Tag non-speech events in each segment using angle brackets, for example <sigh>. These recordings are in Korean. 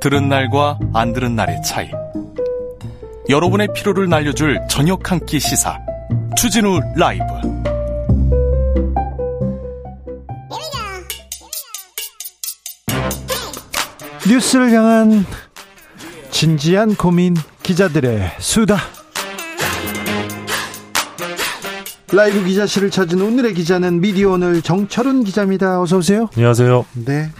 들은 날과 안 들은 날의 차이. 여러분의 피로를 날려줄 저녁 한 끼 시사. 추진우 라이브. 뉴스를 향한 진지한 고민 기자들의 수다. 라이브 기자실을 찾은 오늘의 기자는 미디어 오늘 정철운 기자입니다. 어서 오세요. 안녕하세요. 네.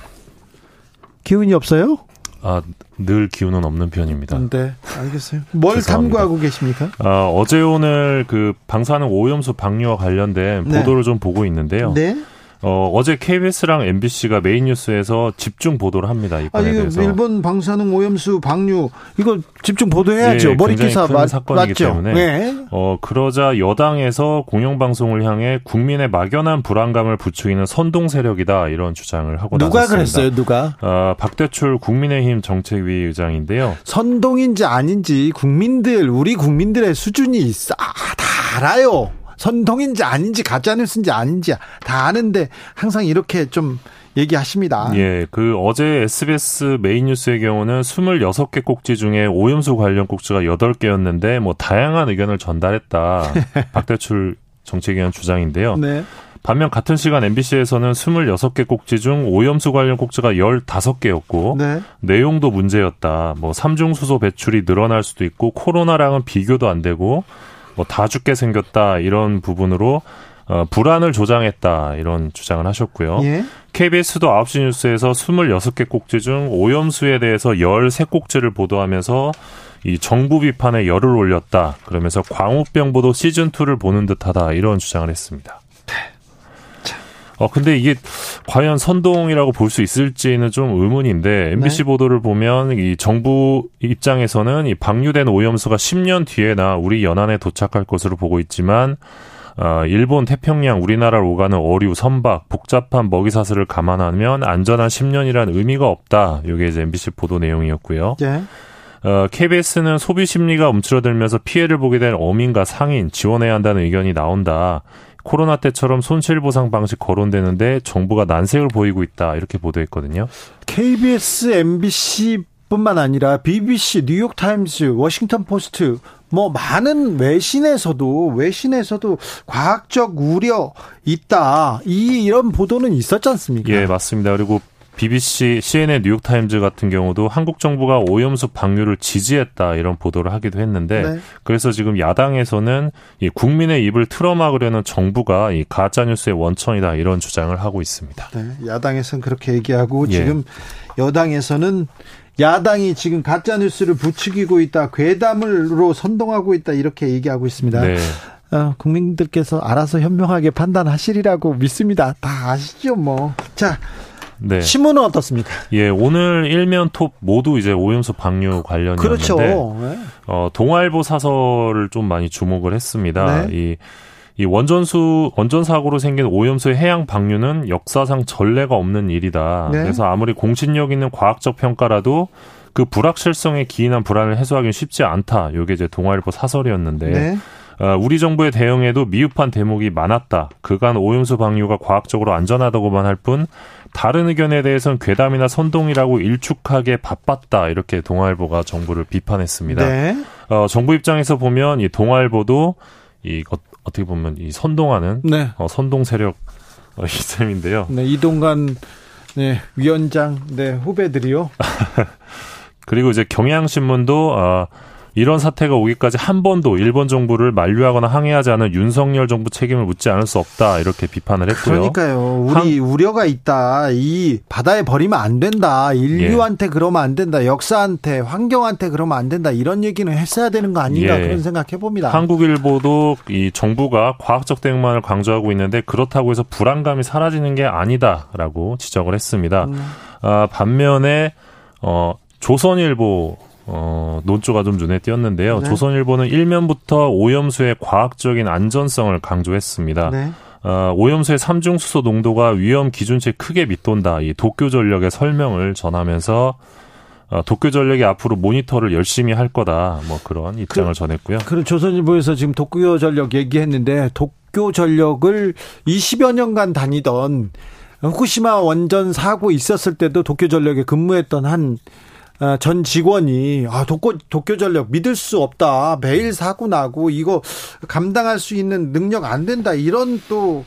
기운이 없어요? 아, 늘 기운은 없는 편입니다. 네, 알겠어요. 뭘 탐구하고 계십니까? 아, 어제 오늘 그 방사능 오염수 방류와 관련된 네. 보도를 좀 보고 있는데요. 네. 어, 어제 KBS랑 MBC가 메인 뉴스에서 집중 보도를 합니다. 이번에 아니, 대해서. 일본 방사능 오염수 방류 이거 집중 보도해야죠. 네, 머리 기사 큰 사건이기 맞죠? 때문에. 네. 어, 그러자 여당에서 공영방송을 향해 국민의 막연한 불안감을 부추기는 선동 세력이다 이런 주장을 하고 누가 나섰습니다. 그랬어요? 누가? 어, 박대출 국민의힘 정책위 의장인데요. 선동인지 아닌지 국민들 우리 국민들의 수준이 있어 아, 다 알아요. 선동인지 아닌지 가짜뉴스인지 아닌지 다 아는데 항상 이렇게 좀 얘기하십니다. 예, 그 어제 SBS 메인 뉴스의 경우는 26개 꼭지 중에 오염수 관련 꼭지가 8개였는데 뭐 다양한 의견을 전달했다. <laughs> 박대출 정책위원 주장인데요. 네. 반면 같은 시간 MBC에서는 26개 꼭지 중 오염수 관련 꼭지가 15개였고 네. 내용도 문제였다. 뭐 삼중수소 배출이 늘어날 수도 있고 코로나랑은 비교도 안 되고 뭐 다 죽게 생겼다 이런 부분으로 어, 불안을 조장했다 이런 주장을 하셨고요. 예? KBS도 9시 뉴스에서 26개 꼭지 중 오염수에 대해서 13꼭지를 보도하면서 이 정부 비판에 열을 올렸다. 그러면서 광우병 보도 시즌2를 보는 듯하다 이런 주장을 했습니다. 어 근데 이게 과연 선동이라고 볼 수 있을지는 좀 의문인데 MBC 네. 보도를 보면 이 정부 입장에서는 이 방류된 오염수가 10년 뒤에나 우리 연안에 도착할 것으로 보고 있지만 어, 일본 태평양 우리나라를 오가는 어류, 선박, 복잡한 먹이 사슬을 감안하면 안전한 10년이란 의미가 없다. 이게 이제 MBC 보도 내용이었고요. 네. 어, KBS는 소비 심리가 움츠러들면서 피해를 보게 된 어민과 상인 지원해야 한다는 의견이 나온다. 코로나 때처럼 손실보상 방식 거론되는데 정부가 난색을 보이고 있다 이렇게 보도했거든요. KBS, MBC 뿐만 아니라 BBC, 뉴욕타임즈, 워싱턴 포스트 뭐 많은 외신에서도 외신에서도 과학적 우려 있다. 이 이런 보도는 있었지 않습니까? 예, 맞습니다. 그리고 BBC, CNN, 뉴욕타임즈 같은 경우도 한국 정부가 오염수 방류를 지지했다 이런 보도를 하기도 했는데 네. 그래서 지금 야당에서는 이 국민의 입을 틀어막으려는 정부가 이 가짜 뉴스의 원천이다 이런 주장을 하고 있습니다. 네, 야당에서는 그렇게 얘기하고 예. 지금 여당에서는 야당이 지금 가짜 뉴스를 부추기고 있다, 괴담으로 선동하고 있다 이렇게 얘기하고 있습니다. 네. 어, 국민들께서 알아서 현명하게 판단하시리라고 믿습니다. 다 아시죠, 뭐. 자, 네. 신문은 어떻습니까? 예, 오늘 일면 톱 모두 이제 오염수 방류 관련이었는데 그렇죠. 네. 어, 동아일보 사설을 좀 많이 주목을 했습니다. 네. 이, 이 원전수 원전 사고로 생긴 오염수의 해양 방류는 역사상 전례가 없는 일이다. 네. 그래서 아무리 공신력 있는 과학적 평가라도 그 불확실성에 기인한 불안을 해소하기는 쉽지 않다. 요게 이제 동아일보 사설이었는데 네. 어, 우리 정부의 대응에도 미흡한 대목이 많았다. 그간 오염수 방류가 과학적으로 안전하다고만 할 뿐 다른 의견에 대해서는 괴담이나 선동이라고 일축하게 바빴다. 이렇게 동아일보가 정부를 비판했습니다. 네. 어, 정부 입장에서 보면 이 동아일보도 이 어, 떻게 보면 이 선동하는 네. 어, 선동 세력 어, 이 셈인데요. 네, 이동관 네, 위원장 네, 후배들이요. <laughs> 그리고 이제 경향신문도 어, 이런 사태가 오기까지 한 번도 일본 정부를 만류하거나 항의하지 않은 윤석열 정부 책임을 묻지 않을 수 없다 이렇게 비판을 했고요. 그러니까요. 우리 한... 우려가 있다. 이 바다에 버리면 안 된다. 인류한테 예. 그러면 안 된다. 역사한테 환경한테 그러면 안 된다. 이런 얘기는 했어야 되는 거 아닌가 예. 그런 생각해 봅니다. 한국일보도 이 정부가 과학적 대응만을 강조하고 있는데 그렇다고 해서 불안감이 사라지는 게 아니다라고 지적을 했습니다. 음. 아, 반면에 어 조선일보 어, 논조가 좀 눈에 띄었는데요. 네. 조선일보는 일면부터 오염수의 과학적인 안전성을 강조했습니다. 네. 어, 오염수의 삼중수소 농도가 위험 기준치 크게 밑돈다. 이 도쿄 전력의 설명을 전하면서 어, 도쿄 전력이 앞으로 모니터를 열심히 할 거다. 뭐 그런 입장을 그, 전했고요. 그런 조선일보에서 지금 도쿄 전력 얘기했는데 도쿄 전력을 20여 년간 다니던 후쿠시마 원전 사고 있었을 때도 도쿄 전력에 근무했던 한 전 어, 직원이 아 도쿄 도쿄 전력 믿을 수 없다 매일 사고 나고 이거 감당할 수 있는 능력 안 된다 이런 또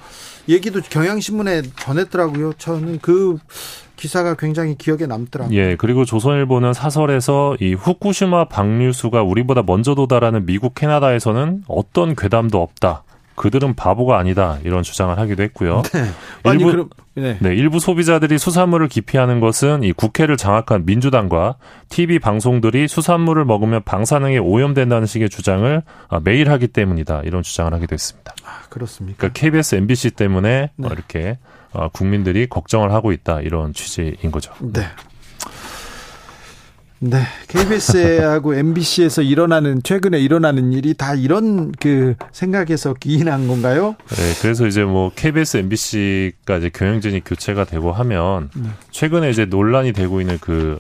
얘기도 경향신문에 전했더라고요. 저는 그 기사가 굉장히 기억에 남더라고요. 예, 그리고 조선일보는 사설에서 이 후쿠시마 방류수가 우리보다 먼저 도달하는 미국, 캐나다에서는 어떤 괴담도 없다. 그들은 바보가 아니다 이런 주장을 하기도 했고요. 네. 일부 그럼, 네. 네. 일부 소비자들이 수산물을 기피하는 것은 이 국회를 장악한 민주당과 TV 방송들이 수산물을 먹으면 방사능에 오염된다는 식의 주장을 아, 매일 하기 때문이다 이런 주장을 하기도 했습니다. 아, 그렇습니까? 그러니까 KBS, MBC 때문에 네. 이렇게 어, 국민들이 걱정을 하고 있다 이런 취지인 거죠. 네. 네. KBS하고 MBC에서 <laughs> 일어나는 최근에 일어나는 일이 다 이런 그 생각에서 기인한 건가요? 네. 그래서 이제 뭐 KBS, MBC가 이제 경영진이 교체가 되고 하면 네. 최근에 이제 논란이 되고 있는 그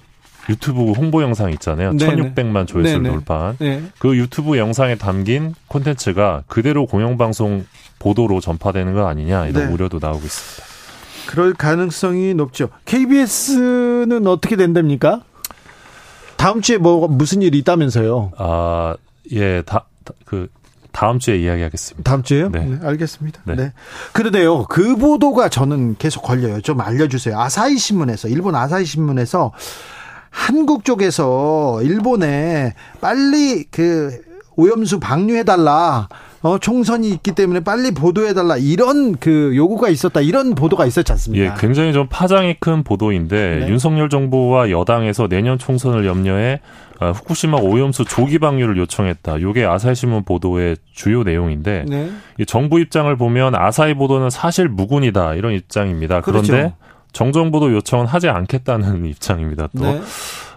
유튜브 홍보 영상 있잖아요. 네네. 1600만 조회수를 네네. 돌파한. 네. 그 유튜브 영상에 담긴 콘텐츠가 그대로 공영방송 보도로 전파되는 거 아니냐 이런 네. 우려도 나오고 있습니다. 그럴 가능성이 높죠. KBS는 어떻게 된답니까? 다음 주에 뭐 무슨 일이 있다면서요? 아, 예, 다, 그, 다음 주에 이야기하겠습니다. 다음 주에요? 네. 네 알겠습니다. 네. 네. 그런데요, 그 보도가 저는 계속 걸려요. 좀 알려주세요. 아사히 신문에서, 일본 아사히 신문에서 한국 쪽에서 일본에 빨리 그 오염수 방류해달라. 어, 총선이 있기 때문에 빨리 보도해달라 이런 그 요구가 있었다 이런 보도가 있었지 않습니까? 예, 굉장히 좀 파장이 큰 보도인데 네. 윤석열 정부와 여당에서 내년 총선을 염려해 아, 후쿠시마 오염수 조기 방류를 요청했다. 요게 아사히 신문 보도의 주요 내용인데 네. 이 정부 입장을 보면 아사히 보도는 사실 무근이다 이런 입장입니다. 그런데 그렇죠. 정정보도 요청은 하지 않겠다는 <laughs> 입장입니다. 또 네.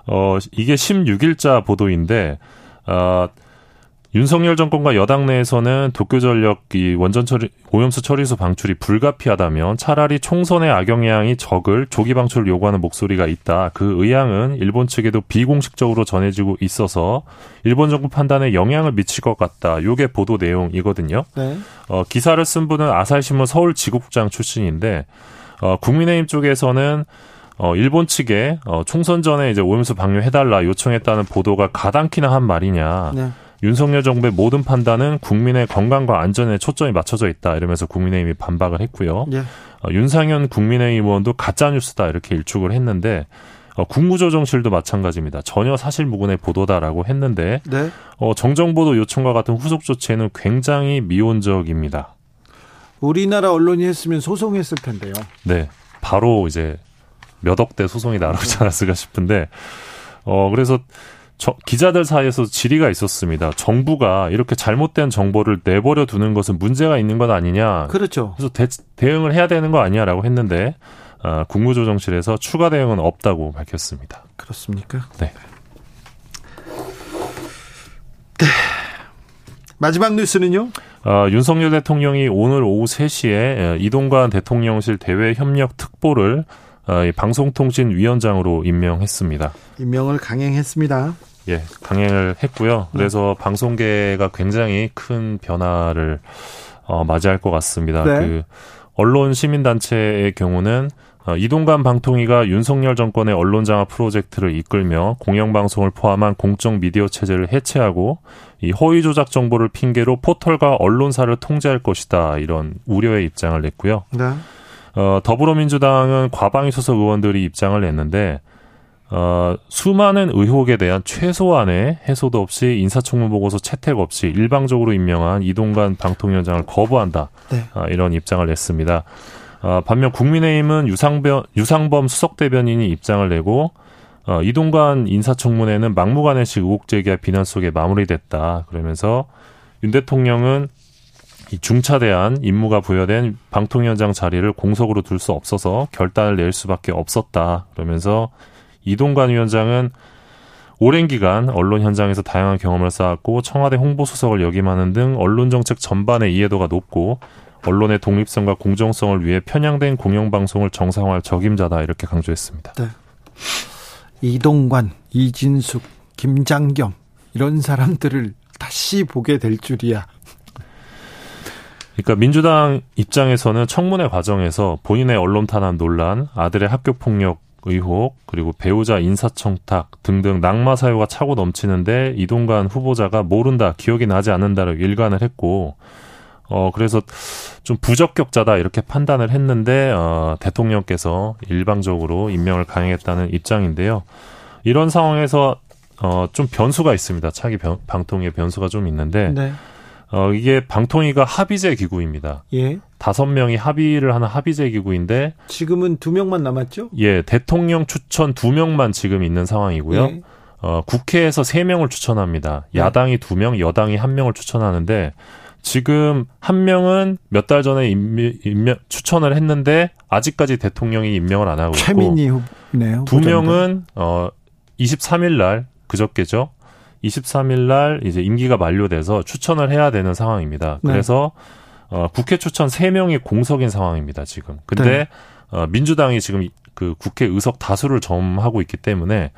어, 이게 16일자 보도인데 어, 윤석열 정권과 여당 내에서는 도쿄전력 이 원전 처리 오염수 처리수 방출이 불가피하다면 차라리 총선의 악영향이 적을 조기 방출을 요구하는 목소리가 있다. 그 의향은 일본 측에도 비공식적으로 전해지고 있어서 일본 정부 판단에 영향을 미칠 것 같다. 요게 보도 내용이거든요. 네. 어, 기사를 쓴 분은 아사히신문 서울 지국장 출신인데 어, 국민의힘 쪽에서는 어, 일본 측에 어, 총선 전에 이제 오염수 방류해달라 요청했다는 보도가 가당키나 한 말이냐. 네. 윤석열 정부의 모든 판단은 국민의 건강과 안전에 초점이 맞춰져 있다 이러면서 국민의힘이 반박을 했고요. 예. 어, 윤상현 국민의힘 의원도 가짜 뉴스다 이렇게 일축을 했는데 어, 국무조정실도 마찬가지입니다. 전혀 사실무근의 보도다라고 했는데 네. 어, 정정보도 요청과 같은 후속 조치에는 굉장히 미온적입니다. 우리나라 언론이 했으면 소송했을 텐데요. 네, 바로 이제 몇 억 대 소송이 나오지 않았을까 싶은데 어 그래서 저, 기자들 사이에서 질의가 있었습니다. 정부가 이렇게 잘못된 정보를 내버려 두는 것은 문제가 있는 것 아니냐. 그렇죠. 그래서 대, 대응을 해야 되는 거 아니냐라고 했는데 어, 국무조정실에서 추가 대응은 없다고 밝혔습니다. 그렇습니까? 네. 네. 마지막 뉴스는요? 어, 윤석열 대통령이 오늘 오후 3시에 이동관 대통령실 대외 협력 특보를 어, 방송통신위원장으로 임명했습니다. 임명을 강행했습니다. 예, 강행을 했고요. 그래서 네. 방송계가 굉장히 큰 변화를 어, 맞이할 것 같습니다. 네. 그 언론 시민단체의 경우는 어, 이동관 방통위가 윤석열 정권의 언론 장화 프로젝트를 이끌며 공영방송을 포함한 공적 미디어 체제를 해체하고 이 허위 조작 정보를 핑계로 포털과 언론사를 통제할 것이다 이런 우려의 입장을 냈고요. 네. 어, 더불어민주당은 과방위 소속 의원들이 입장을 냈는데 어, 수많은 의혹에 대한 최소한의 해소도 없이 인사청문 보고서 채택 없이 일방적으로 임명한 이동관 방통위원장을 거부한다. 네. 어, 이런 입장을 냈습니다. 어, 반면 국민의힘은 유상범, 유상범 수석 대변인이 입장을 내고 어, 이동관 인사청문회는 막무가내식 의혹 제기와 비난 속에 마무리됐다. 그러면서 윤 대통령은 이 중차대한 임무가 부여된 방통위원장 자리를 공석으로 둘 수 없어서 결단을 낼 수밖에 없었다. 그러면서 이동관 위원장은 오랜 기간 언론 현장에서 다양한 경험을 쌓았고 청와대 홍보수석을 역임하는 등 언론 정책 전반의 이해도가 높고 언론의 독립성과 공정성을 위해 편향된 공영방송을 정상화할 적임자다 이렇게 강조했습니다. 네. 이동관, 이진숙, 김장겸 이런 사람들을 다시 보게 될 줄이야. 그러니까 민주당 입장에서는 청문회 과정에서 본인의 언론 탄압 논란, 아들의 학교 폭력 의혹, 그리고 배우자 인사청탁 등등 낙마 사유가 차고 넘치는데 이동관 후보자가 모른다, 기억이 나지 않는다로 일관을 했고, 어, 그래서 좀 부적격자다 이렇게 판단을 했는데, 어, 대통령께서 일방적으로 임명을 강행했다는 입장인데요. 이런 상황에서, 어, 좀 변수가 있습니다. 차기 변, 방통위의 변수가 좀 있는데, 네. 어, 이게 방통위가 합의제 기구입니다. 예. 다섯 명이 합의를 하는 합의제 기구인데 지금은 두 명만 남았죠? 예, 대통령 추천 두 명만 지금 있는 상황이고요. 예. 어, 국회에서 세 명을 추천합니다. 네. 야당이 두 명, 여당이 한 명을 추천하는데 지금 한 명은 몇 달 전에 임명, 임명, 추천을 했는데 아직까지 대통령이 임명을 안 하고 있고 최민희 네요. 두 명은 어 23일 날 그저께죠. 23일 날 이제 임기가 만료돼서 추천을 해야 되는 상황입니다. 네. 그래서 어, 국회 추천 3명이 공석인 상황입니다, 지금. 근데 네. 어, 민주당이 지금 그 국회 의석 다수를 점하고 있기 때문에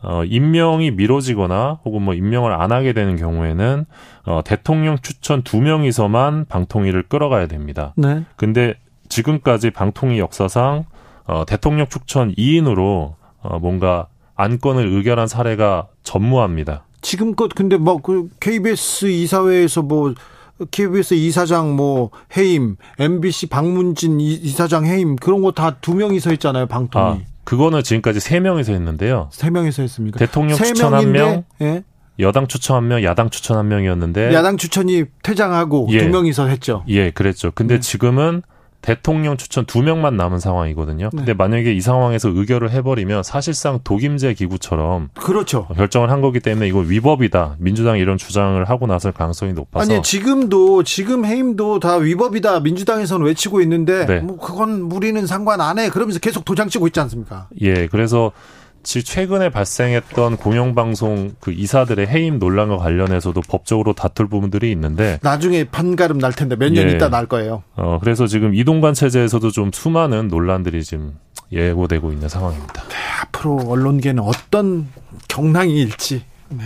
어, 임명이 미뤄지거나 혹은 뭐 임명을 안 하게 되는 경우에는 어, 대통령 추천 두 명이서만 방통위를 끌어가야 됩니다. 네. 근데 지금까지 방통위 역사상 어, 대통령 추천 2인으로 어, 뭔가 안건을 의결한 사례가 전무합니다. 지금껏 근데 뭐그 KBS 이사회에서 뭐 KBS 이사장 뭐 해임, MBC 박문진 이사장 해임 그런 거 다 두 명이서 했잖아요 방통위. 아, 그거는 지금까지 세 명이서 했는데요. 세 명이서 했습니까? 대통령 추천 한 명, 예? 여당 추천 한 명, 야당 추천 한 명이었는데 야당 추천이 퇴장하고 예, 두 명이서 했죠. 예, 그랬죠. 근데 네. 지금은 대통령 추천 두 명만 남은 상황이거든요. 근데 네. 만약에 이 상황에서 의결을 해버리면 사실상 독임제 기구처럼 그렇죠. 결정을 한 거기 때문에 이거 위법이다. 민주당이 이런 주장을 하고 나설 가능성이 높아서 아니 지금도 지금 해임도 다 위법이다. 민주당에서는 외치고 있는데 네. 뭐 그건 우리는 상관 안 해. 그러면서 계속 도장치고 있지 않습니까? 예, 그래서 최근에 발생했던 공영방송 그 이사들의 해임 논란과 관련해서도 법적으로 다툴 부분들이 있는데 나중에 판가름 날 텐데 몇년 예. 있다 날 거예요. 어 그래서 지금 이동관 체제에서도 좀 수많은 논란들이 지금 예고되고 있는 상황입니다. 네, 앞으로 언론계는 어떤 경랑이 일지 네.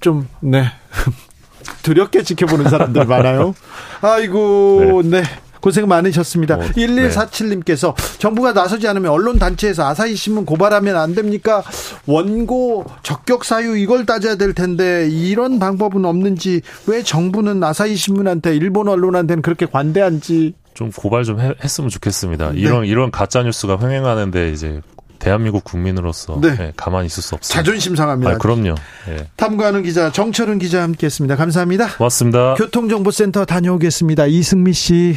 좀 네. <laughs> 두렵게 지켜보는 사람들 많아요. 아이고, 네. 네. 고생 많으셨습니다. 어, 1147님께서 네. 정부가 나서지 않으면 언론 단체에서 아사히 신문 고발하면 안 됩니까? 원고 적격 사유 이걸 따져야 될 텐데 이런 방법은 없는지 왜 정부는 아사히 신문한테 일본 언론한테는 그렇게 관대한지 좀 고발 좀 해, 했으면 좋겠습니다. 네. 이런 이런 가짜 뉴스가 횡행하는데 이제 대한민국 국민으로서 네. 네, 가만히 있을 수 없습니다. 자존심 상합니다. 아, 그럼요. 네. 탐구하는 기자 정철은 기자 함께했습니다. 감사합니다. 고맙습니다. 교통정보센터 다녀오겠습니다. 이승미 씨.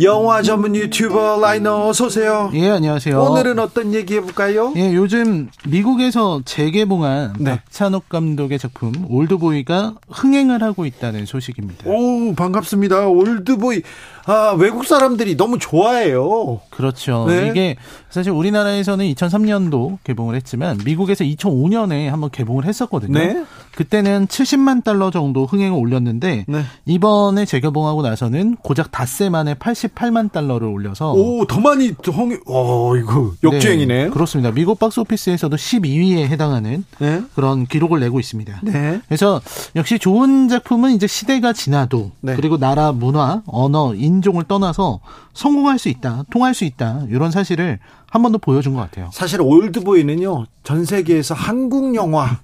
영화 전문 유튜버 라이너 어서 오세요. 예, 안녕하세요. 오늘은 어떤 얘기 해 볼까요? 예, 요즘 미국에서 재개봉한 네. 박찬욱 감독의 작품 올드보이가 흥행을 하고 있다는 소식입니다. 오, 반갑습니다. 올드보이. 아, 외국 사람들이 너무 좋아해요. 그렇죠. 네. 이게 사실 우리나라에서는 2003년도 개봉을 했지만 미국에서 2005년에 한번 개봉을 했었거든요. 네. 그때는 70만 달러 정도 흥행을 올렸는데 네. 이번에 재개봉하고 나서는 고작 닷새 만에 88만 달러를 올려서 오, 더 많이 흥 어, 이거 역주행이네. 네, 그렇습니다. 미국 박스 오피스에서도 12위에 해당하는 네. 그런 기록을 내고 있습니다. 네. 그래서 역시 좋은 작품은 이제 시대가 지나도 네. 그리고 나라 문화, 언어, 인 인종을 떠나서 성공할 수 있다, 통할 수 있다 이런 사실을 한 번 더 보여준 것 같아요. 사실 올드보이는요 전 세계에서 한국 영화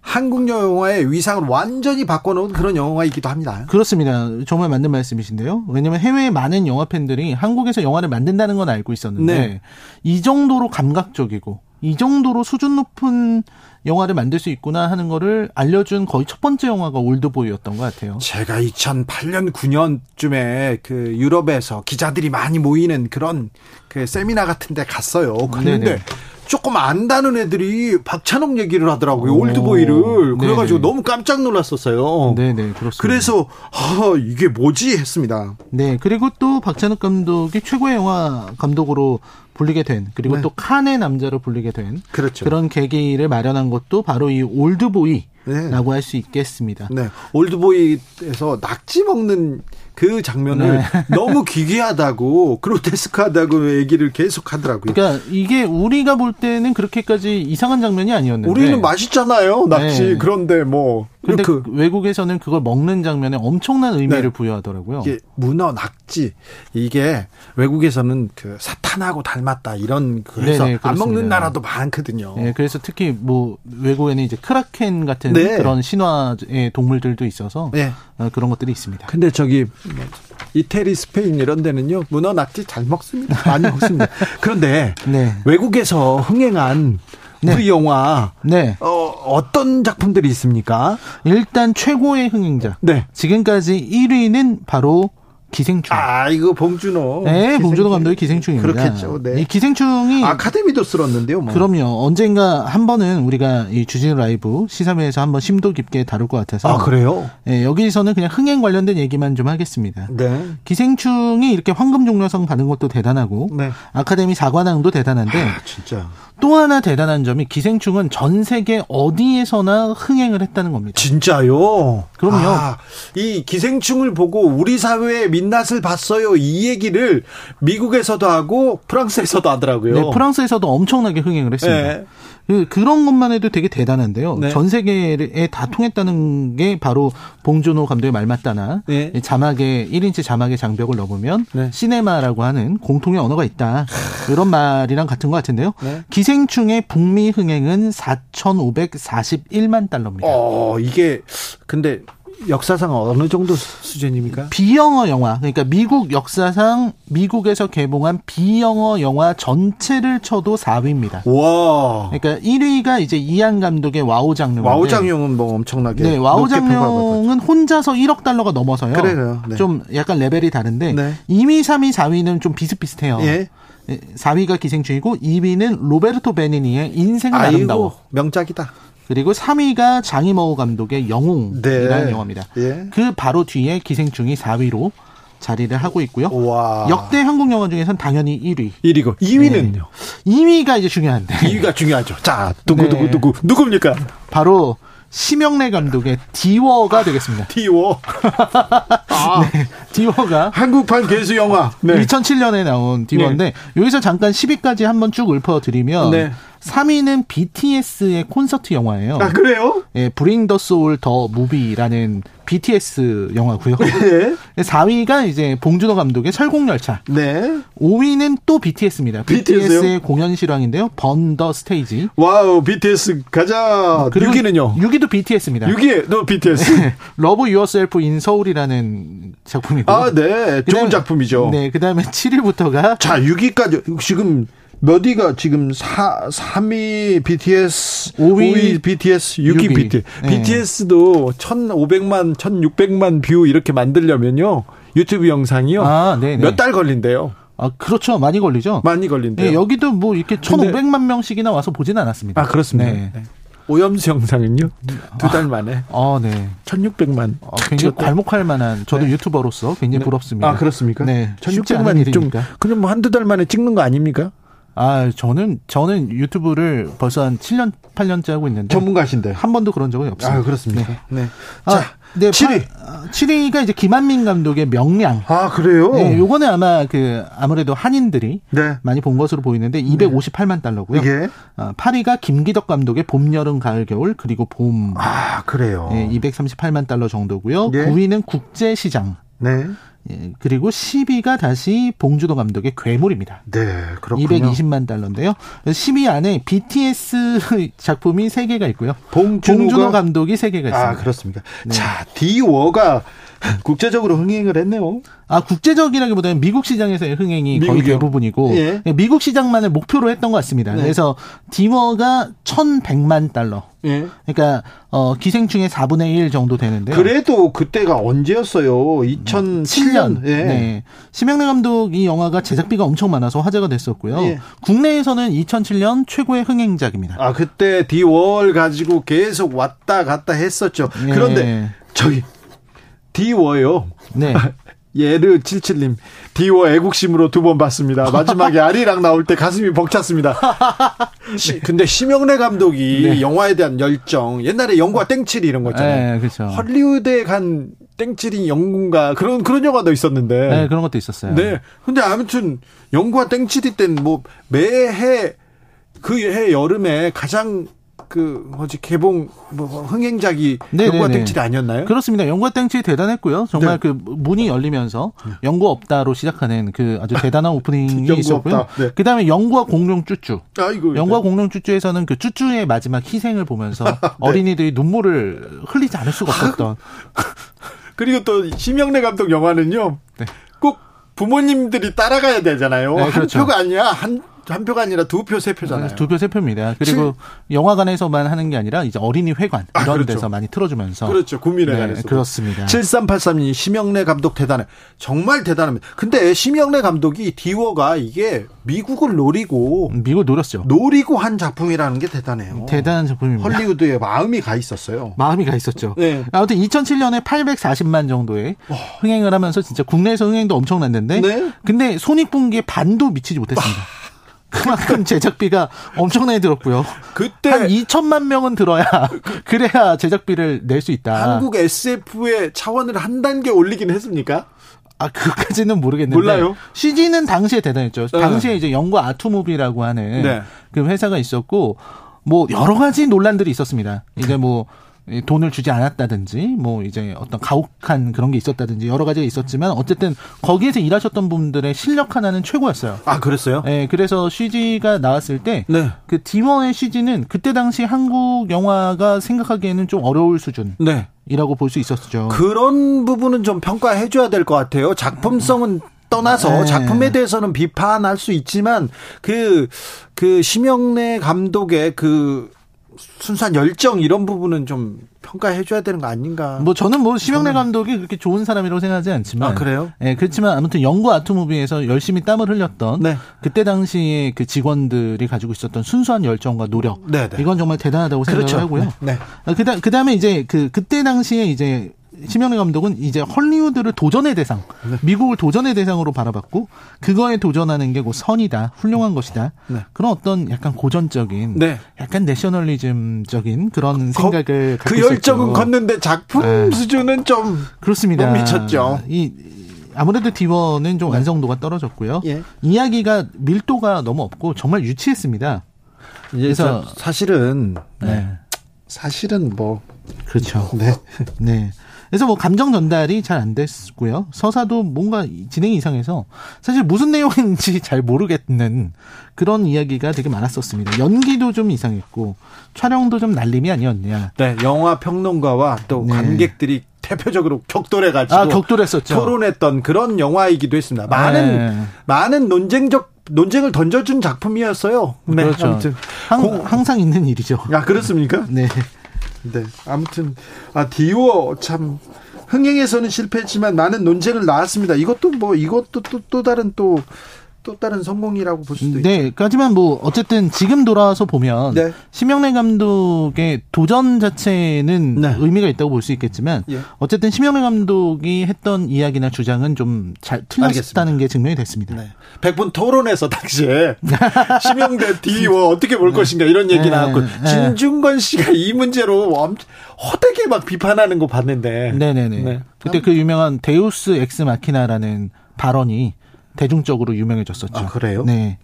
한국 영화의 위상을 완전히 바꿔놓은 그런 영화이기도 합니다. 그렇습니다. 정말 맞는 말씀이신데요. 왜냐하면 해외의 많은 영화 팬들이 한국에서 영화를 만든다는 건 알고 있었는데 네. 이 정도로 감각적이고 이 정도로 수준 높은 영화를 만들 수 있구나 하는 거를 알려준 거의 첫 번째 영화가 올드보이였던 것 같아요. 제가 2008년 9년쯤에 그 유럽에서 기자들이 많이 모이는 그런 그 세미나 같은 데 갔어요. 그런데 네네. 조금 안다는 애들이 박찬욱 얘기를 하더라고요. 오, 올드보이를. 그래가지고 네네. 너무 깜짝 놀랐었어요. 네네, 그렇습니다. 그래서, 아, 이게 뭐지? 했습니다. 네, 그리고 또 박찬욱 감독이 최고의 영화 감독으로 불리게 된 그리고 네. 또 칸의 남자로 불리게 된 그렇죠. 그런 계기를 마련한 것도 바로 이 올드보이 네. 라고 할수 있겠습니다. 네. 올드보이에서 낙지 먹는 그 장면을 네. 너무 기괴하다고 <laughs> 그로테스크하다고 얘기를 계속 하더라고요. 그러니까 이게 우리가 볼 때는 그렇게까지 이상한 장면이 아니었는데 우리는 맛있잖아요 낙지 네. 그런데 뭐 근데 그, 외국에서는 그걸 먹는 장면에 엄청난 의미를 네. 부여하더라고요. 이게 문어 낙지 이게 외국에서는 그 사탄하고 닮았다 이런 그래서 네네, 안 먹는 나라도 많거든요. 네, 그래서 특히 뭐 외국에는 이제 크라켄 같은 네. 그런 신화의 동물들도 있어서 네. 어, 그런 것들이 있습니다. 근데 저기 이태리, 스페인 이런 데는요 문어 낙지 잘 먹습니다. 많이 먹습니다. <laughs> 그런데 네. 외국에서 흥행한 네. 우리 영화 네. 어, 어떤 작품들이 있습니까? 일단 최고의 흥행작. 네. 지금까지 1위는 바로 기생충. 아, 이거 봉준호. 네. 봉준호 감독의 기생충입니다. 그렇겠죠. 네. 이 기생충이 아카데미도 쓸었는데요. 뭐. 그럼요. 언젠가 한 번은 우리가 이 주진 라이브 시사회에서 한번 심도 깊게 다룰 것 같아서. 아, 그래요? 네, 여기서는 그냥 흥행 관련된 얘기만 좀 하겠습니다. 네. 기생충이 이렇게 황금 종려상 받은 것도 대단하고 네. 아카데미 사관왕도 대단한데 아, 진짜. 또 하나 대단한 점이 기생충은 전 세계 어디에서나 흥행을 했다는 겁니다. 진짜요? 그럼요. 아, 이 기생충을 보고 우리 사회에 민 낯을 봤어요. 이 얘기를 미국에서도 하고 프랑스에서도 하더라고요. 네, 프랑스에서도 엄청나게 흥행을 했습니다. 네. 그, 그런 것만 해도 되게 대단한데요. 네. 전 세계에 다 통했다는 게 바로 봉준호 감독의 말 맞다나 네. 자막에 1인치 자막에 장벽을 넣으면 네. 시네마라고 하는 공통의 언어가 있다. 이런 말이랑 같은 것 같은데요. 네. 기생충의 북미 흥행은 4,541만 달러입니다. 어, 이게 근데 역사상 어느 정도 수준입니까? 비영어 영화. 그러니까 미국 역사상 미국에서 개봉한 비영어 영화 전체를 쳐도 4위입니다. 와. 그러니까 1위가 이제 이안 감독의 와호장룡. 와호장룡은 뭐 엄청나게. 네, 와호장룡은 혼자서 1억 달러가 넘어서요. 그래요. 네. 좀 약간 레벨이 다른데 네. 2위, 3위, 4위는 좀 비슷비슷해요. 예. 4위가 기생충이고 2위는 로베르토 베니니의 인생은 아름다워. 명작이다. 그리고 3위가 장이모우 감독의 영웅이라는 네. 영화입니다. 예. 그 바로 뒤에 기생충이 4위로 자리를 하고 있고요. 와. 역대 한국 영화 중에선 당연히 1위. 1위고 2위는요? 네. 2위가 이제 중요한데. 2위가 중요하죠. 자, 누구 네. 누구 누구 누굽니까? 바로 심영래 감독의 디워가 되겠습니다. 디워. <laughs> 아. 네, 디워가 <laughs> 한국판 개수 영화. 네. 2007년에 나온 디워인데 네. 여기서 잠깐 10위까지 한번 쭉 읊어드리면 네. 3위는 BTS의 콘서트 영화예요. 아, 그래요? 예, Bring The Soul: The Movie라는 BTS 영화고요. 네. 4위가 이제 봉준호 감독의 설국열차. 네. 5위는 또 BTS입니다. BTS요? BTS의 공연 실황인데요. Burn the Stage. Wow, BTS 가자. 6위는요? 6위도 BTS입니다. 6위도 BTS. 네. Love Yourself in Seoul이라는 작품이 고. 아, 네. 좋은 작품이죠. 네, 그 다음에 7위부터가 자, 6위까지 지금 몇 위가 지금 4, 3위 BTS, 5위, 5위 BTS, 6위, 6위. BTS. 네. BTS도 1,500만, 1,600만 뷰 이렇게 만들려면요. 유튜브 영상이요. 아, 몇 달 걸린대요. 아, 그렇죠. 많이 걸리죠. 많이 걸린대요. 네, 여기도 뭐 이렇게 1,500만 명씩이나 와서 보지는 않았습니다. 아, 그렇습니다. 네. 네. 오염수 영상은요? 두 달 만에. 아, 네. 1600만. 아, 굉장히 괄목할 만한, 저도 네. 유튜버로서 굉장히 네. 부럽습니다. 아, 그렇습니까? 네. 1600만이 좀, 그냥 뭐 한두 달 만에 찍는 거 아닙니까? 아, 저는 저는 유튜브를 벌써 한 7년 8년째 하고 있는데 전문가신데 한 번도 그런 적은 없습니다. 아, 그렇습니까? 네. 네. 아, 자, 네, 7위. 7위가 이제 김한민 감독의 명량. 아, 그래요? 네, 요거는 아마 그 아무래도 한인들이 네. 많이 본 것으로 보이는데 258만 달러고요. 예. 8위가 김기덕 감독의 봄, 여름, 가을, 겨울 그리고 봄. 아, 그래요. 네, 238만 달러 정도고요. 예. 9위는 국제 시장. 네. 예, 그리고 10위가 다시 봉주도 감독의 괴물입니다. 네, 그렇군요. 220만 달러인데요. 10위 안에 BTS <laughs> 작품이 3개가 있고요. 봉준호, 감독이 3개가 있습니다. 아, 그렇습니까. 네. 자, 디워가 <laughs> 국제적으로 흥행을 했네요. 아 국제적이라기보다는 미국 시장에서의 흥행이 미국이요? 거의 대부분이고 예. 예. 미국 시장만을 목표로 했던 것 같습니다. 네. 그래서 디머가 1,100만 달러. 예. 그러니까 어 기생충의 4분의 1 정도 되는데 그래도 그때가 언제였어요? 2007년 2007년. 예. 네. 심영래 감독 이 영화가 제작비가 엄청 많아서 화제가 됐었고요. 예. 국내에서는 2007년 최고의 흥행작입니다. 아, 그때 디월 가지고 계속 왔다 갔다 했었죠. 예. 그런데 저기 디워요. 네. <laughs> 예르 77님 디워 애국심으로 두 번 봤습니다. 마지막에 아리랑 나올 때 가슴이 벅찼습니다. <laughs> 시, 근데 심영래 감독이 네. 영화에 대한 열정 옛날에 영화 땡칠이 이런 거 있잖아요. 네, 그렇죠. 헐리우드에 간 땡칠이 영군가 그런 그런 영화도 있었는데. 네, 그런 것도 있었어요. 네. 근데 아무튼 영화 땡칠이 때는 뭐 매해 그 해 여름에 가장 그 뭐지 개봉 뭐 흥행작이 네, 영과 네, 네. 땡칠이 아니었나요? 그렇습니다. 영과 땡칠이 대단했고요. 정말 네. 그 문이 열리면서 영구 없다로 시작하는 그 아주 대단한 오프닝이 <laughs> 있었고요. 네. 그다음에 영구와 공룡 쭈쭈. 아이고. 영구와 공룡 쭈쭈에서는 그 쭈쭈의 마지막 희생을 보면서 <laughs> 네. 어린이들이 눈물을 흘리지 않을 수가 없었던. <laughs> 그리고 또 심영래 감독 영화는요. 꼭 부모님들이 따라가야 되잖아요. 한 그렇죠. 표가 아니야. 한 한 표가 아니라 두 표, 세 표잖아요. 두 표, 세 표입니다. 그리고 칠... 영화관에서만 하는 게 아니라 이제 어린이 회관 아, 이런 아, 그렇죠. 데서 많이 틀어주면서 그렇죠. 국민회관에서. 네, 그렇습니다. 7383님 심영래 감독 대단해. 정말 대단합니다. 근데 심영래 감독이 디워가 이게 미국을 노리고 미국 노렸죠. 노리고 한 작품이라는 게 대단해요. 대단한 작품입니다. 헐리우드에 마음이 가 있었어요. 마음이 가 있었죠. 네. 아무튼 2007년에 840만 정도의 와. 흥행을 하면서 진짜 국내에서 흥행도 엄청났는데 네? 근데 손익분기에 반도 미치지 못했습니다. 아. 그만큼 제작비가 엄청나게 들었고요. 그때 한 2천만 명은 들어야 그래야 제작비를 낼 수 있다. 한국 SF의 차원을 한 단계 올리긴 했습니까? 아, 그까지는 모르겠는데. 몰라요. CG는 당시에 대단했죠. 네. 당시에 이제 영구 아트무비라고 하는 네. 그 회사가 있었고, 뭐 여러 가지 논란들이 있었습니다. 이제 뭐 돈을 주지 않았다든지 뭐 이제 어떤 가혹한 그런 게 있었다든지 여러 가지가 있었지만 어쨌든 거기에서 일하셨던 분들의 실력 하나는 최고였어요. 아 그랬어요? 네, 그래서 CG가 나왔을 때 네. 그 디머의 CG는 그때 당시 한국 영화가 생각하기에는 좀 어려울 수준. 네. 이라고 볼 수 있었죠. 그런 부분은 좀 평가해 줘야 될 것 같아요. 작품성은 떠나서 네. 작품에 대해서는 비판할 수 있지만 그, 그 심영래 감독의 그 순수한 열정 이런 부분은 좀 평가해 줘야 되는 거 아닌가. 뭐 저는 뭐 심영래 저는... 감독이 그렇게 좋은 사람이라고 생각하지 않지만 아, 그래요? 예, 네, 그렇지만 아무튼 영구 아트무비에서 열심히 땀을 흘렸던 네. 그때 당시에 그 직원들이 가지고 있었던 순수한 열정과 노력 네, 네. 이건 정말 대단하다고 생각을 그렇죠. 하고요. 네. 네. 그다 그다음에 이제 그 그때 당시에 이제 심영래 감독은 이제 헐리우드를 도전의 대상, 네. 미국을 도전의 대상으로 바라봤고 그거에 도전하는 게뭐 선이다, 훌륭한 것이다. 네. 그런 어떤 약간 고전적인, 네. 약간 내셔널리즘적인 그런 거, 생각을 그 열정은 있었죠. 걷는데 작품 네. 수준은 좀 그렇습니다. 미쳤죠. 이 아무래도 디버는 좀 네. 완성도가 떨어졌고요. 예. 이야기가 밀도가 너무 없고 정말 유치했습니다. 그래서 사실은 네. 사실은 뭐 그렇죠. 네. 네. 그래서 뭐 감정 전달이 잘 안 됐고요. 서사도 뭔가 진행이 이상해서 사실 무슨 내용인지 <laughs> 잘 모르겠는 그런 이야기가 되게 많았었습니다. 연기도 좀 이상했고 촬영도 좀 날림이 아니었냐. 네, 영화 평론가와 또 네. 관객들이 대표적으로 격돌해가지고 아, 격돌했었죠. 토론했던 그런 영화이기도 했습니다. 많은 네. 많은 논쟁적 논쟁을 던져준 작품이었어요. 네, 그렇죠. 아무튼 항, 항상 있는 일이죠. 아 그렇습니까? 네. 네. 아무튼 아 디오 참 흥행에서는 실패했지만 많은 논쟁을 낳았습니다. 이것도 뭐 이것도 또 또 다른 또 또 다른 성공이라고 볼 수도 있죠. 네, 하지만 뭐 어쨌든 지금 돌아와서 보면 네. 심영래 감독의 도전 자체는 네. 의미가 있다고 볼 수 있겠지만 예. 어쨌든 심영래 감독이 했던 이야기나 주장은 좀 잘 틀렸다는 게 증명이 됐습니다. 네. 백분 토론에서 당시에 <laughs> 심형래 디워 어떻게 볼 네. 것인가 이런 얘기 네. 나왔고 네. 진중권 씨가 이 문제로 호되게 막 비판하는 거 봤는데. 네네네. 네. 그때 그 유명한 데우스 엑스 마키나라는 발언이 대중적으로 유명해졌었죠. 아, 그래요? 네.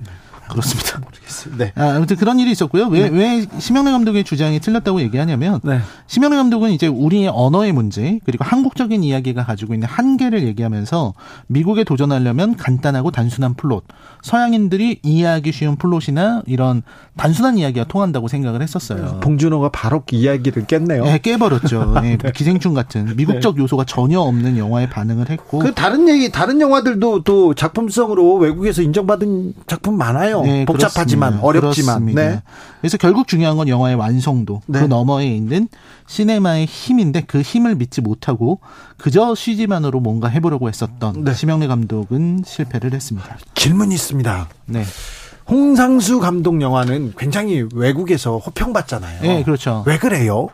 그렇습니다. <laughs> 모르겠어요. 네. 아, 아무튼 그런 일이 있었고요. 왜, 네. 왜 심형래 감독의 주장이 틀렸다고 얘기하냐면, 네. 심형래 감독은 이제 우리의 언어의 문제, 그리고 한국적인 이야기가 가지고 있는 한계를 얘기하면서 미국에 도전하려면 간단하고 단순한 플롯, 서양인들이 이해하기 쉬운 플롯이나 이런 단순한 이야기가 통한다고 생각을 했었어요. 봉준호가 바로 그 이야기를 깼네요. 네, 깨버렸죠. <laughs> 네, 네. 기생충 같은 미국적 네. 요소가 전혀 없는 영화에 반응을 했고. 그 다른 얘기, 다른 영화들도 또 작품성으로 외국에서 인정받은 작품 많아요. 많아요. 네, 복잡하지만 그렇습니다. 어렵지만. 그렇습니다. 네. 그래서 결국 중요한 건 영화의 완성도, 그 네. 그 너머에 있는 시네마의 힘인데 그 힘을 믿지 못하고 그저 CG만으로 뭔가 해보려고 했었던 네. 심영래 감독은 실패를 했습니다. 질문이 있습니다. 네. 홍상수 감독 영화는 굉장히 외국에서 호평받잖아요. 네, 그렇죠. 왜 그래요?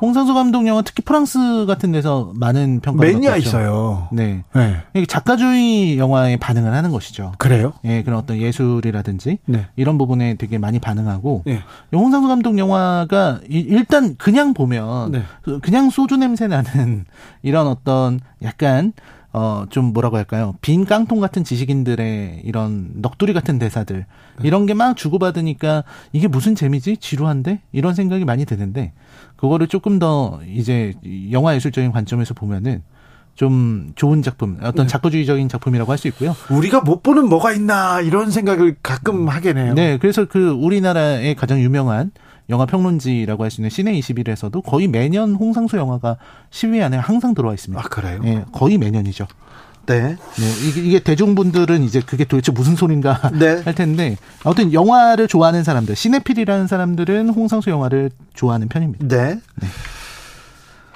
홍상수 감독 영화 특히 프랑스 같은 데서 많은 평가를 매니아 받았죠. 있어요. 네. 네. 작가주의 영화에 반응을 하는 것이죠. 그래요? 예, 그런 어떤 예술이라든지 네. 이런 부분에 되게 많이 반응하고 네. 홍상수 감독 영화가 일단 그냥 보면 네. 그 그냥 소주 냄새 나는 <laughs> 이런 어떤 약간 어, 좀 뭐라고 할까요? 빈 깡통 같은 지식인들의 이런 넋두리 같은 대사들. 네. 이런 게 막 주고받으니까 이게 무슨 재미지? 지루한데? 이런 생각이 많이 드는데, 그거를 조금 더 이제 영화 예술적인 관점에서 보면은 좀 좋은 작품, 어떤 네. 작가주의적인 작품이라고 할 수 있고요. 우리가 못 보는 뭐가 있나 이런 생각을 가끔 하게 돼요. 네, 그래서 그 우리나라의 가장 유명한 영화 평론지라고 할 수 있는 시내 21에서도 거의 매년 홍상수 영화가 10위 안에 항상 들어와 있습니다. 아, 그래요? 네, 거의 매년이죠. 네. 네. 이게, 이게, 대중분들은 이제 그게 도대체 무슨 소린가 네. <laughs> 할 텐데 아무튼 영화를 좋아하는 사람들, 시네필이라는 사람들은 홍상수 영화를 좋아하는 편입니다. 네. 네.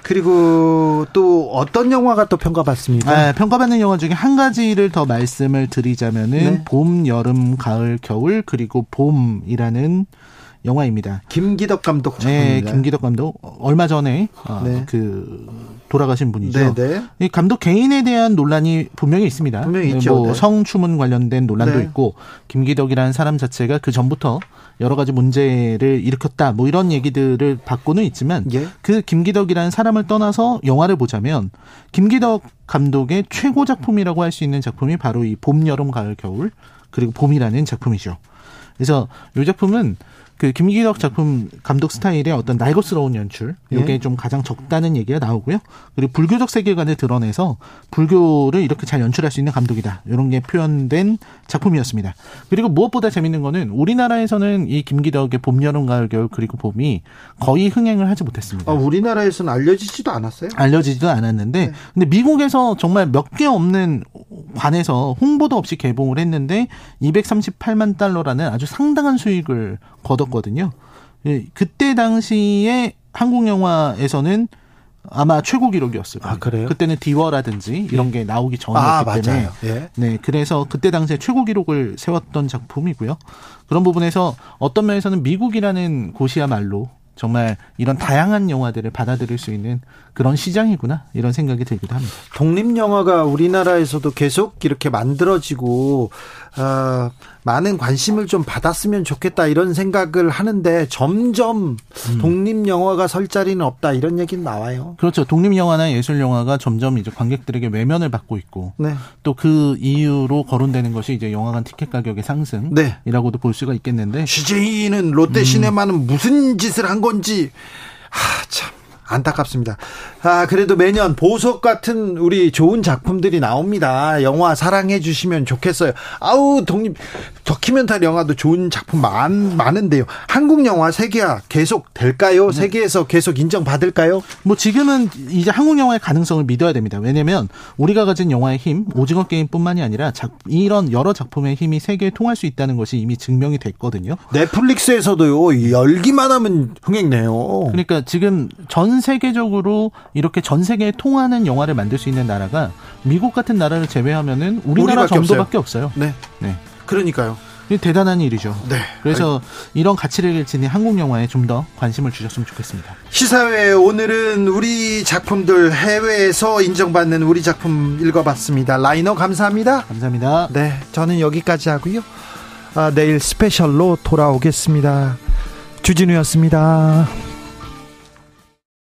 그리고 또 어떤 영화가 또 평가받습니까? 네, 평가받는 영화 중에 한 가지를 더 말씀을 드리자면은 네. 봄, 여름, 가을, 겨울 그리고 봄이라는 영화입니다. 김기덕 감독 작품입니다. 네, 김기덕 감독 얼마 전에 어, 네. 그 돌아가신 분이죠. 네, 네. 이 감독 개인에 대한 논란이 분명히 있습니다. 분명히 있죠. 뭐 네. 성추문 관련된 논란도 네. 있고 김기덕이라는 사람 자체가 그 전부터 여러 가지 문제를 일으켰다. 뭐 이런 얘기들을 받고는 있지만 예. 그 김기덕이라는 사람을 떠나서 영화를 보자면 김기덕 감독의 최고 작품이라고 할 수 있는 작품이 바로 이 봄, 여름, 가을, 겨울 그리고 봄이라는 작품이죠. 그래서 이 작품은 그 김기덕 작품 감독 스타일의 어떤 날것스러운 연출 이게 예. 좀 가장 적다는 얘기가 나오고요. 그리고 불교적 세계관을 드러내서 불교를 이렇게 잘 연출할 수 있는 감독이다. 이런 게 표현된 작품이었습니다. 그리고 무엇보다 재밌는 거는 우리나라에서는 이 김기덕의 봄, 여름, 가을, 겨울 그리고 봄이 거의 흥행을 하지 못했습니다. 아, 우리나라에서는 알려지지도 않았어요? 알려지지도 않았는데 네. 근데 미국에서 정말 몇 개 없는 관에서 홍보도 없이 개봉을 했는데 238만 달러라는 아주 상당한 수익을 거 뒀거든요. 예, 그때 당시에 한국 영화에서는 아마 최고 기록이었어요. 아, 그래요? 그때는 디워라든지 이런 게 나오기 전이었기 아, 때문에. 예. 네, 그래서 그때 당시에 최고 기록을 세웠던 작품이고요. 그런 부분에서 어떤 면에서는 미국이라는 곳이야말로 정말 이런 다양한 영화들을 받아들일 수 있는 그런 시장이구나 이런 생각이 들기도 합니다. 독립 영화가 우리나라에서도 계속 이렇게 만들어지고 어, 많은 관심을 좀 받았으면 좋겠다 이런 생각을 하는데 점점 음. 독립 영화가 설 자리는 없다 이런 얘기는 나와요. 그렇죠. 독립 영화나 예술 영화가 점점 이제 관객들에게 외면을 받고 있고 네. 또그 이유로 거론되는 것이 이제 영화관 티켓 가격의 상승이라고도 네. 볼 수가 있겠는데 CJ는 롯데 시네마는 음. 무슨 짓을 한 건지 아 참. 안타깝습니다. 아, 그래도 매년 보석 같은 우리 좋은 작품들이 나옵니다. 영화 사랑해 주시면 좋겠어요. 아우, 독립, 다큐멘터리 영화도 좋은 작품 많, 많은데요. 한국 영화 세계화 계속 될까요? 네. 세계에서 계속 인정받을까요? 뭐 지금은 이제 한국 영화의 가능성을 믿어야 됩니다. 왜냐면 우리가 가진 영화의 힘, 오징어 게임뿐만이 아니라 작, 이런 여러 작품의 힘이 세계에 통할 수 있다는 것이 이미 증명이 됐거든요. 넷플릭스에서도요, 열기만 하면 흥행내요. 그러니까 지금 전 세계적으로 이렇게 전 세계에 통하는 영화를 만들 수 있는 나라가 미국 같은 나라를 제외하면은 우리나라 정도밖에 없어요. 없어요. 네. 네. 그러니까요. 대단한 일이죠. 네. 그래서 이런 가치를 지닌 한국 영화에 좀 더 관심을 주셨으면 좋겠습니다. 시사회 오늘은 우리 작품들 해외에서 인정받는 우리 작품 읽어봤습니다. 라이너 감사합니다. 감사합니다. 네, 저는 여기까지 하고요. 아, 내일 스페셜로 돌아오겠습니다. 주진우였습니다.